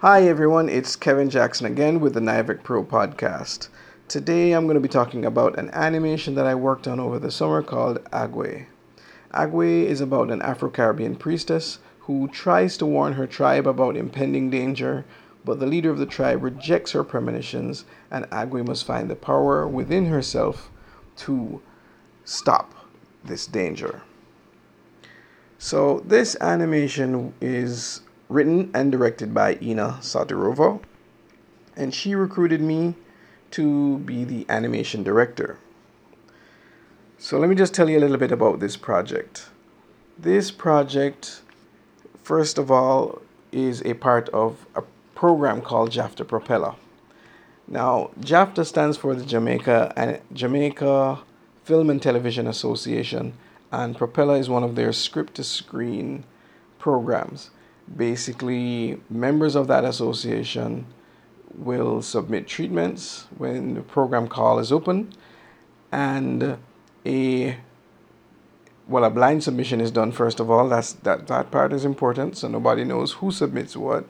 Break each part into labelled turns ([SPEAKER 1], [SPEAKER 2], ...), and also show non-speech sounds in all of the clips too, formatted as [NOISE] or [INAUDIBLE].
[SPEAKER 1] Hi everyone, it's Kevin Jackson again with the Nivec Pro podcast. Today I'm going to be talking about an animation that I worked on over the summer called Agwe. Agwe is about an Afro Caribbean priestess who tries to warn her tribe about impending danger, but the leader of the tribe rejects her premonitions, and Agwe must find the power within herself to stop this danger. So, this animation is written and directed by Ina Satirova, and she recruited me to be the animation director. So, let me just tell you a little bit about this project. This project, first of all, is a part of a program called JAFTA Propeller. Now, JAFTA stands for the Jamaica and Jamaica Film and Television Association, and Propeller is one of their script to screen programs. Basically, members of that association will submit treatments when the program call is open, and a well, a blind submission is done first of all. That's that that part is important, so nobody knows who submits what,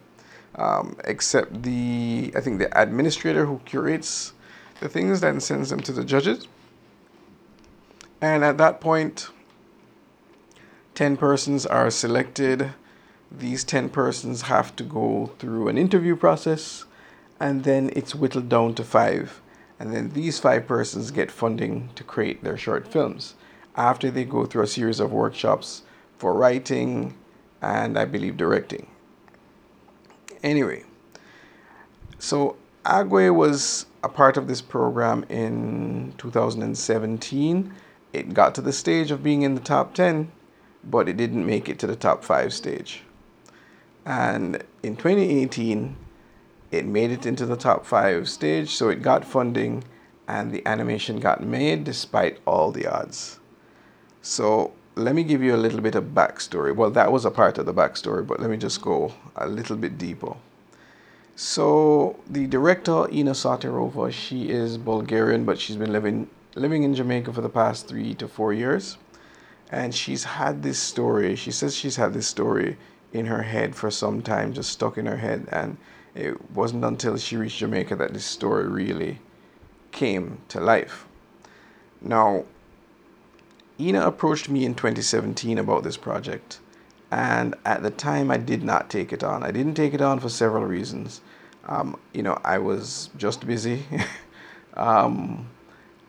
[SPEAKER 1] um, except the I think the administrator who curates the things, then sends them to the judges. And at that point, 10 persons are selected. These 10 persons have to go through an interview process, and then it's whittled down to five. And then these five persons get funding to create their short films after they go through a series of workshops for writing and I believe directing. Anyway, so Agwe was a part of this program in 2017 it got to the stage of being in the top 10, but it didn't make it to the top 5 stage. And in 2018, it made it into the top 5 stage, so it got funding and the animation got made despite all the odds. So let me give you a little bit of backstory. Well, that was a part of the backstory, but let me just go a little bit deeper. So the director Ina Satirova, she is Bulgarian, but she's been living living in Jamaica for the past three to four years. And she's had this story. She says she's had this story in her head for some time, just stuck in her head. And it wasn't until she reached Jamaica that this story really came to life. Now, Ina approached me in 2017 about this project. And at the time, I did not take it on. I didn't take it on for several reasons. Um, you know, I was just busy. [LAUGHS] um,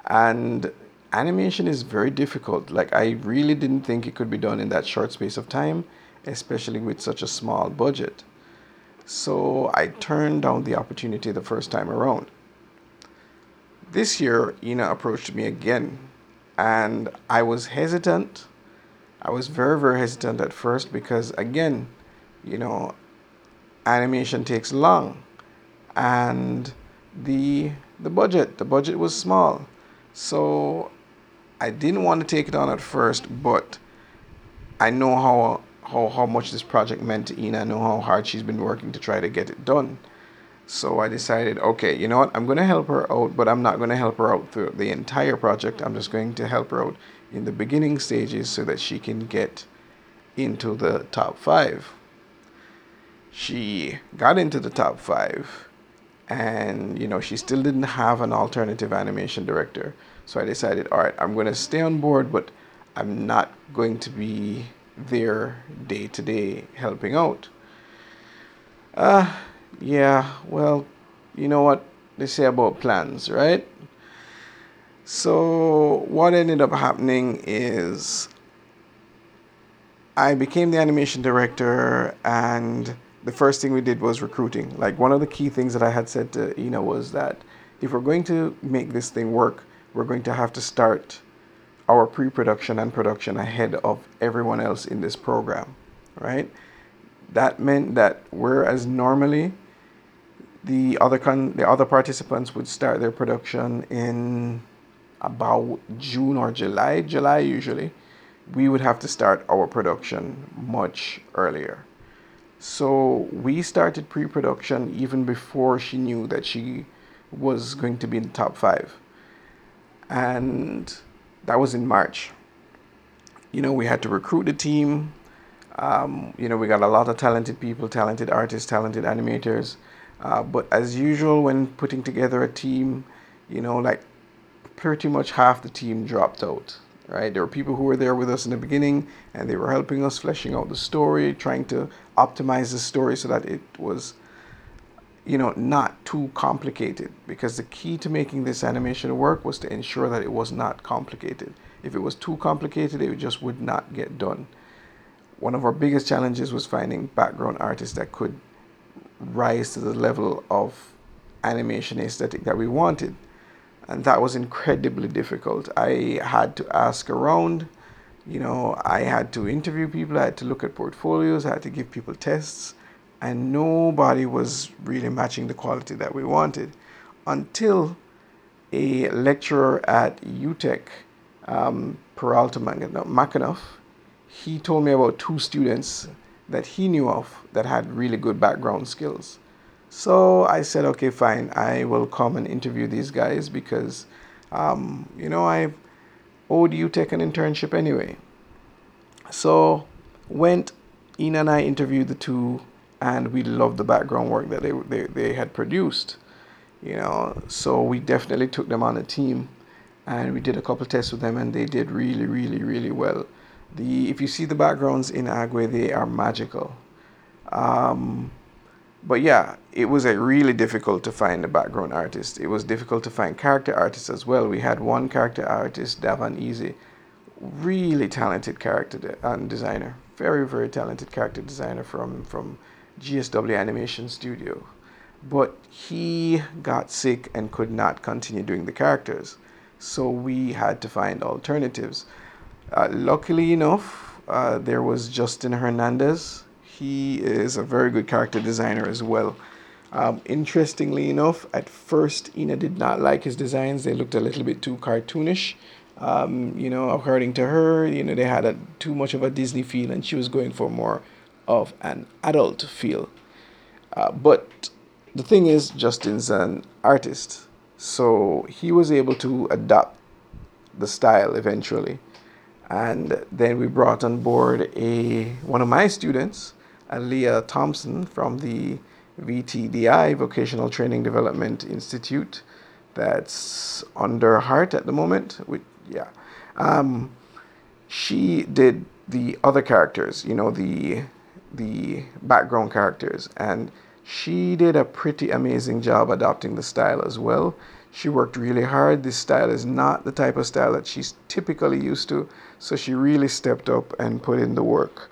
[SPEAKER 1] and animation is very difficult. Like, I really didn't think it could be done in that short space of time, especially with such a small budget. So I turned down the opportunity the first time around. This year, Ina approached me again, and I was hesitant. I was very, very hesitant at first because, again, you know, animation takes long, and the the budget the budget was small so I didn't want to take it on at first, but I know how how, how much this project meant to Ina. I know how hard she's been working to try to get it done. So I decided, okay, you know what? I'm going to help her out, but I'm not going to help her out through the entire project. I'm just going to help her out in the beginning stages so that she can get into the top five. She got into the top five and you know she still didn't have an alternative animation director so i decided all right i'm going to stay on board but i'm not going to be there day to day helping out uh yeah well you know what they say about plans right so what ended up happening is i became the animation director and the first thing we did was recruiting. Like one of the key things that I had said to Ina was that if we're going to make this thing work, we're going to have to start our pre-production and production ahead of everyone else in this program, right? That meant that whereas normally the other con- the other participants would start their production in about June or July, July usually, we would have to start our production much earlier. So we started pre production even before she knew that she was going to be in the top five. And that was in March. You know, we had to recruit the team. Um, you know, we got a lot of talented people, talented artists, talented animators. Uh, but as usual, when putting together a team, you know, like pretty much half the team dropped out, right? There were people who were there with us in the beginning and they were helping us fleshing out the story, trying to optimize the story so that it was, you know, not too complicated. Because the key to making this animation work was to ensure that it was not complicated. If it was too complicated, it just would not get done. One of our biggest challenges was finding background artists that could rise to the level of animation aesthetic that we wanted. And that was incredibly difficult. I had to ask around, you know, I had to interview people, I had to look at portfolios, I had to give people tests, and nobody was really matching the quality that we wanted until a lecturer at UTEC, um, Peralta Makanoff, he told me about two students that he knew of that had really good background skills. So I said, okay, fine, I will come and interview these guys because, um, you know, I owed UTEC an internship anyway. So went, Ina and I interviewed the two, and we loved the background work that they, they, they had produced. You know, so we definitely took them on a team, and we did a couple tests with them, and they did really, really, really well. The if you see the backgrounds in Agwe, they are magical. Um, but yeah, it was a really difficult to find a background artist. It was difficult to find character artists as well. We had one character artist, Davan Easy, really talented character de- and designer, very very talented character designer from from GSW Animation Studio. But he got sick and could not continue doing the characters, so we had to find alternatives. Uh, luckily enough, uh, there was Justin Hernandez. He is a very good character designer as well. Um, interestingly enough, at first Ina did not like his designs. They looked a little bit too cartoonish. Um, you know, according to her, you know, they had a, too much of a Disney feel, and she was going for more of an adult feel. Uh, but the thing is, Justin's an artist, so he was able to adapt the style eventually and then we brought on board a one of my students, Leah Thompson from the VTDI Vocational Training Development Institute, that's under Heart at the moment. With, yeah, um, she did the other characters, you know, the the background characters, and she did a pretty amazing job adopting the style as well. She worked really hard. This style is not the type of style that she's typically used to, so she really stepped up and put in the work.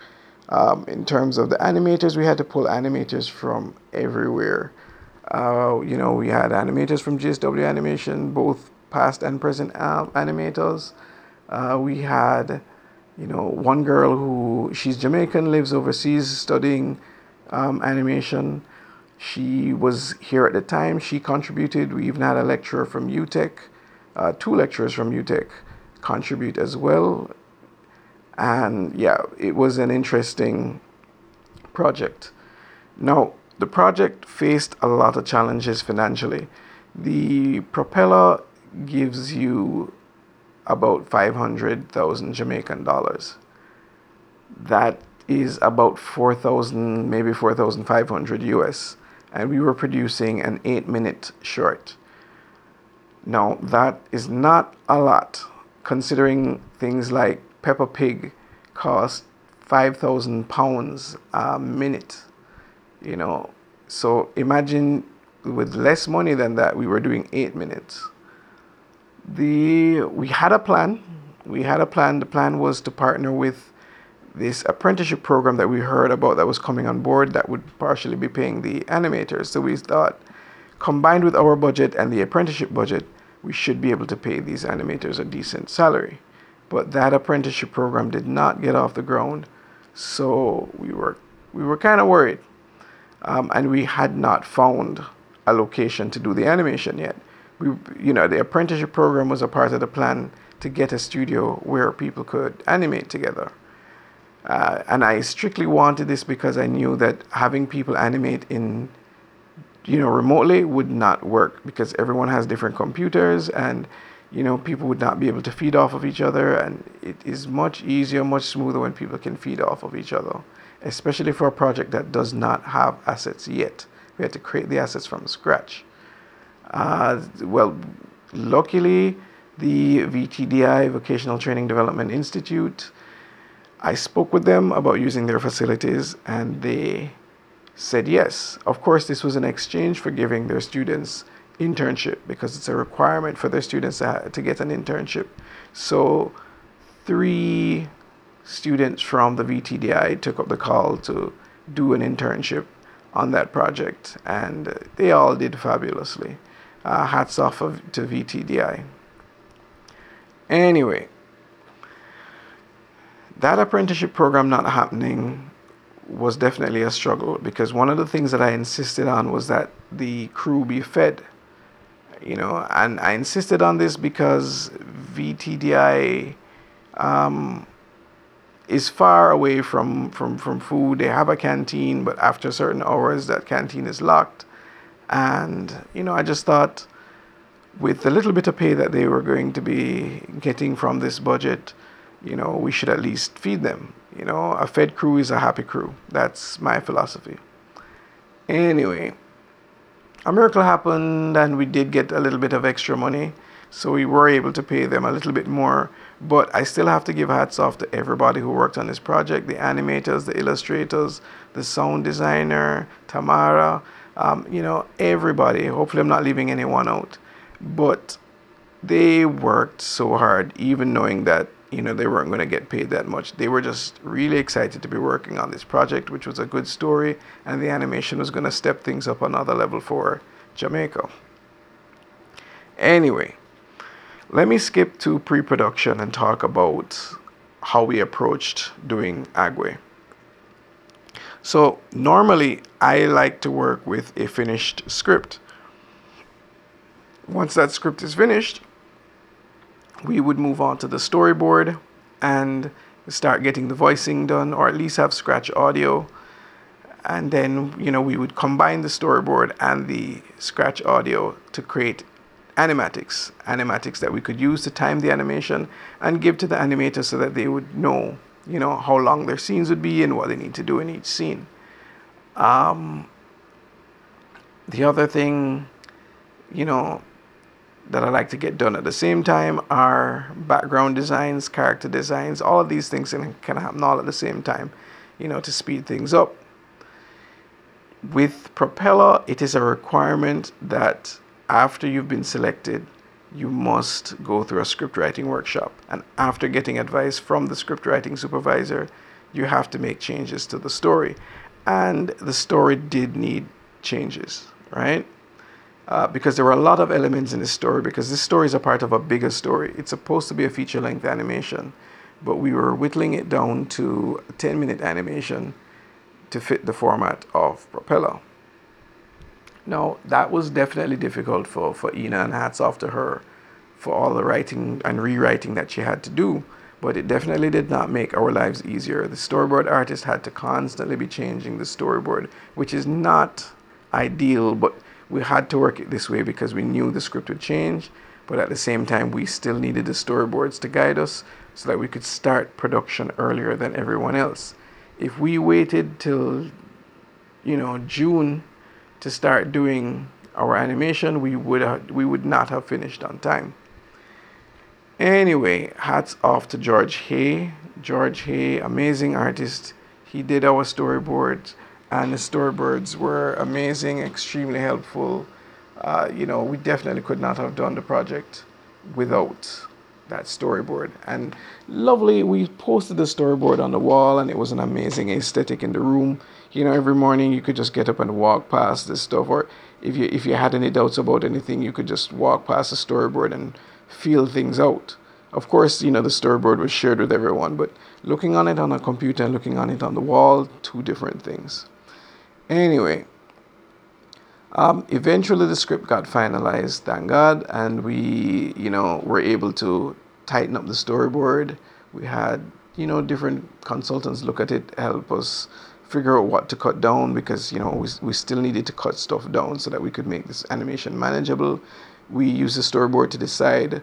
[SPEAKER 1] Um, in terms of the animators, we had to pull animators from everywhere. Uh, you know, we had animators from GSW Animation, both past and present animators. Uh, we had, you know, one girl who she's Jamaican, lives overseas studying um, animation. She was here at the time. She contributed. We even had a lecturer from UTEC, uh, two lecturers from UTEC contribute as well. And yeah, it was an interesting project. Now, the project faced a lot of challenges financially. The propeller gives you about 500,000 Jamaican dollars. That is about 4,000, maybe 4,500 US and we were producing an eight minute short. Now, that is not a lot considering things like Peppa Pig cost 5,000 pounds a minute, you know. So imagine with less money than that, we were doing eight minutes. The we had a plan. We had a plan. The plan was to partner with this apprenticeship program that we heard about that was coming on board that would partially be paying the animators. So we thought, combined with our budget and the apprenticeship budget, we should be able to pay these animators a decent salary. But that apprenticeship program did not get off the ground, so we were we were kind of worried, um, and we had not found a location to do the animation yet. We, you know, the apprenticeship program was a part of the plan to get a studio where people could animate together. Uh, and I strictly wanted this because I knew that having people animate in, you know, remotely would not work because everyone has different computers and you know, people would not be able to feed off of each other, and it is much easier, much smoother when people can feed off of each other, especially for a project that does not have assets yet. We had to create the assets from scratch. Uh, well, luckily, the VTDI, Vocational Training Development Institute, I spoke with them about using their facilities and they said yes. Of course, this was an exchange for giving their students internship because it's a requirement for their students to, to get an internship. So, three students from the VTDI took up the call to do an internship on that project, and they all did fabulously. Uh, hats off of, to VTDI. Anyway, that apprenticeship program not happening was definitely a struggle because one of the things that I insisted on was that the crew be fed. You know, and I insisted on this because VTDI um, is far away from, from, from food. They have a canteen, but after certain hours, that canteen is locked. And, you know, I just thought with the little bit of pay that they were going to be getting from this budget, you know, we should at least feed them. You know, a fed crew is a happy crew. That's my philosophy. Anyway, a miracle happened and we did get a little bit of extra money. So we were able to pay them a little bit more. But I still have to give hats off to everybody who worked on this project the animators, the illustrators, the sound designer, Tamara, um, you know, everybody. Hopefully, I'm not leaving anyone out. But they worked so hard, even knowing that you know they weren't going to get paid that much they were just really excited to be working on this project which was a good story and the animation was going to step things up another level for jamaica anyway let me skip to pre-production and talk about how we approached doing agwe so normally i like to work with a finished script. Once that script is finished we would move on to the storyboard and start getting the voicing done or at least have scratch audio. And then you know we would combine the storyboard and the scratch audio to create animatics animatics that we could use to time the animation and give to the animator so that they would know you know how long their scenes would be and what they need to do in each scene um, the other thing you know that I like to get done at the same time are background designs, character designs, all of these things can, can happen all at the same time, you know, to speed things up. With Propeller, it is a requirement that after you've been selected, you must go through a script writing workshop. And after getting advice from the script writing supervisor, you have to make changes to the story. And the story did need changes, right? uh, because there were a lot of elements in this story because this story is a part of a bigger story. It's supposed to be a feature length animation, but we were whittling it down to a 10 minute animation to fit the format of Propeller. Now, that was definitely difficult for, for Ina, and hats off to her for all the writing and rewriting that she had to do, but it definitely did not make our lives easier. The storyboard artist had to constantly be changing the storyboard, which is not ideal, but we had to work it this way because we knew the script would change, but at the same time, we still needed the storyboards to guide us so that we could start production earlier than everyone else. If we waited till, you know, June to start doing our animation, we would we would not have finished on time. Anyway, hats off to George Hay. George Hay, amazing artist. He did our storyboards and the storyboards were amazing, extremely helpful. Uh, you know, we definitely could not have done the project without that storyboard. And lovely, we posted the storyboard on the wall, and it was an amazing aesthetic in the room. You know, every morning you could just get up and walk past this stuff, or if you if you had any doubts about anything, you could just walk past the storyboard and feel things out. Of course, you know the storyboard was shared with everyone, but looking on it on a computer and looking on it on the wall, two different things. Anyway, um, eventually the script got finalized, thank God, and we, you know, were able to tighten up the storyboard. We had, you know, different consultants look at it, help us figure out what to cut down because, you know, we, we still needed to cut stuff down so that we could make this animation manageable. We used the storyboard to decide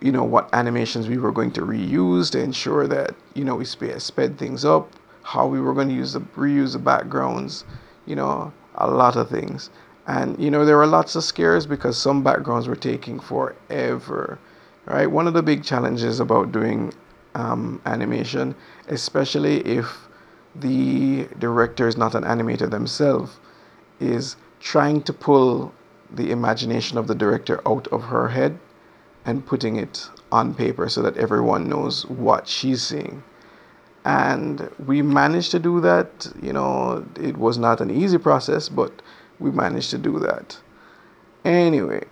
[SPEAKER 1] you know what animations we were going to reuse to ensure that you know we sped, things up how we were going to use the reuse the backgrounds you know a lot of things and you know there were lots of scares because some backgrounds were taking forever right one of the big challenges about doing um, animation especially if the director is not an animator themselves is trying to pull the imagination of the director out of her head and putting it on paper so that everyone knows what she's seeing. And we managed to do that. You know, it was not an easy process, but we managed to do that. Anyway,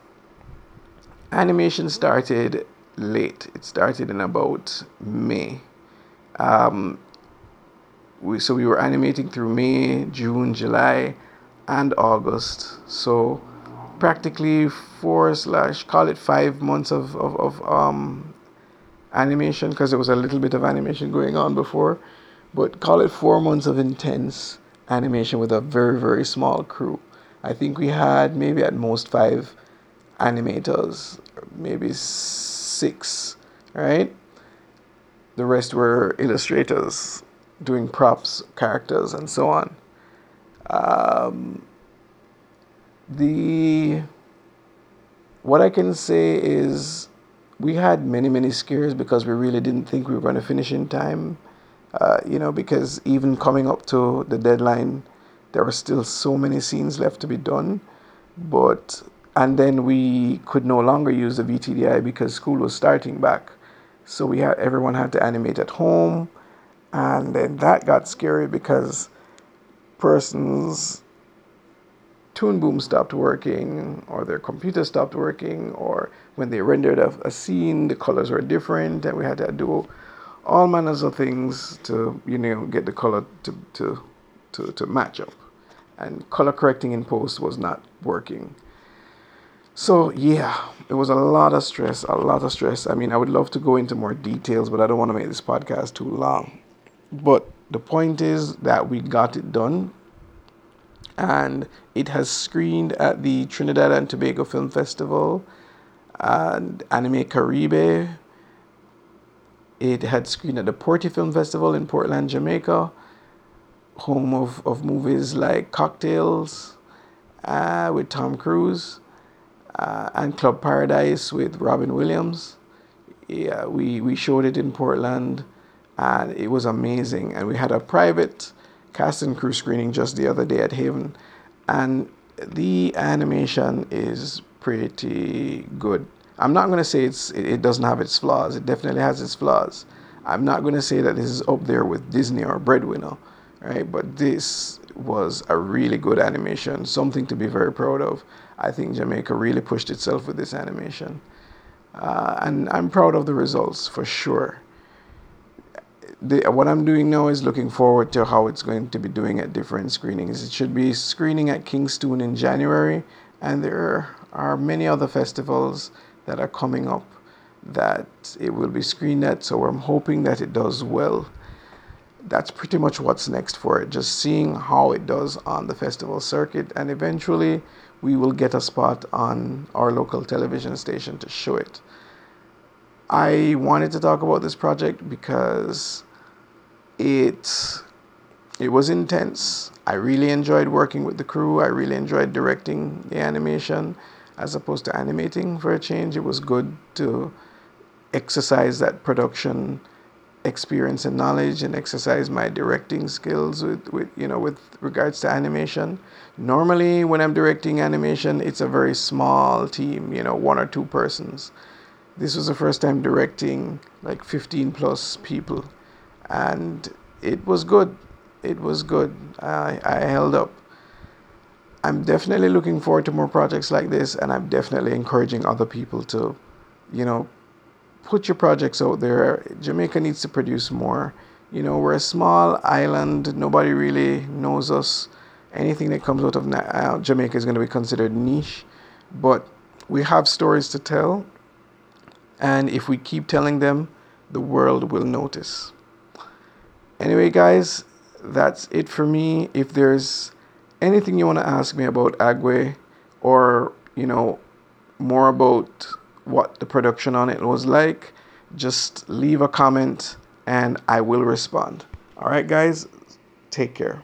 [SPEAKER 1] animation started late. It started in about May. Um, we, so we were animating through May, June, July, and August. So practically four slash call it five months of, of, of um, animation because there was a little bit of animation going on before. But call it four months of intense animation with a very very small crew. I think we had maybe at most five animators maybe six right? The rest were illustrators doing props characters and so on um, the what I can say is we had many many scares because we really didn't think we were going to finish in time. Uh, you know, because even coming up to the deadline, there were still so many scenes left to be done. But and then we could no longer use the VTDI because school was starting back, so we had everyone had to animate at home, and then that got scary because persons Toon Boom stopped working, or their computer stopped working, or when they rendered a, a, scene, the colors were different, and we had to do all manners of things to you know get the color to to to, to match up. And color correcting in post was not working. So yeah, it was a lot of stress, a lot of stress. I mean, I would love to go into more details, but I don't want to make this podcast too long. But the point is that we got it done and it has screened at the Trinidad and Tobago Film Festival and Animae Caribe. It had screened at the Porty Film Festival in Portland, Jamaica, home of, of movies like Cocktails uh, with Tom Cruise uh, and Club Paradise with Robin Williams. Yeah, we, we showed it in Portland and it was amazing. And we had a private cast and crew screening just the other day at Haven, and the animation is pretty good. I'm not going to say it's it doesn't have its flaws. It definitely has its flaws. I'm not going to say that this is up there with Disney or Breadwinner, right? But this was a really good animation, something to be very proud of. I think Jamaica really pushed itself with this animation, uh, and I'm proud of the results for sure the, what I'm doing now is looking forward to how it's going to be doing at different screenings. It should be screening at Kingston in January, and there are many other festivals that are coming up that it will be screened at. So I'm hoping that it does well. That's pretty much what's next for it. Just seeing how it does on the festival circuit, and eventually we will get a spot on our local television station to show it. I wanted to talk about this project because it it was intense. I really enjoyed working with the crew. I really enjoyed directing the animation as opposed to animating for a change. It was good to exercise that production experience and knowledge and exercise my directing skills with, with you know with regards to animation. Normally when I'm directing animation it's a very small team, you know, one or two persons. This was the first time directing like 15 plus people and it was good. It was good. I, I held up. I'm definitely looking forward to more projects like this, and I'm definitely encouraging other people to, you know, put your projects out there. Jamaica needs to produce more. You know, we're a small island, nobody really knows us. Anything that comes out of uh, Jamaica is going to be considered niche, but we have stories to tell, and if we keep telling them, the world will notice. Anyway, guys, that's it for me. If there's anything you want to ask me about Agwe or, you know, more about what the production on it was like, just leave a comment and I will respond. All right, guys, take care.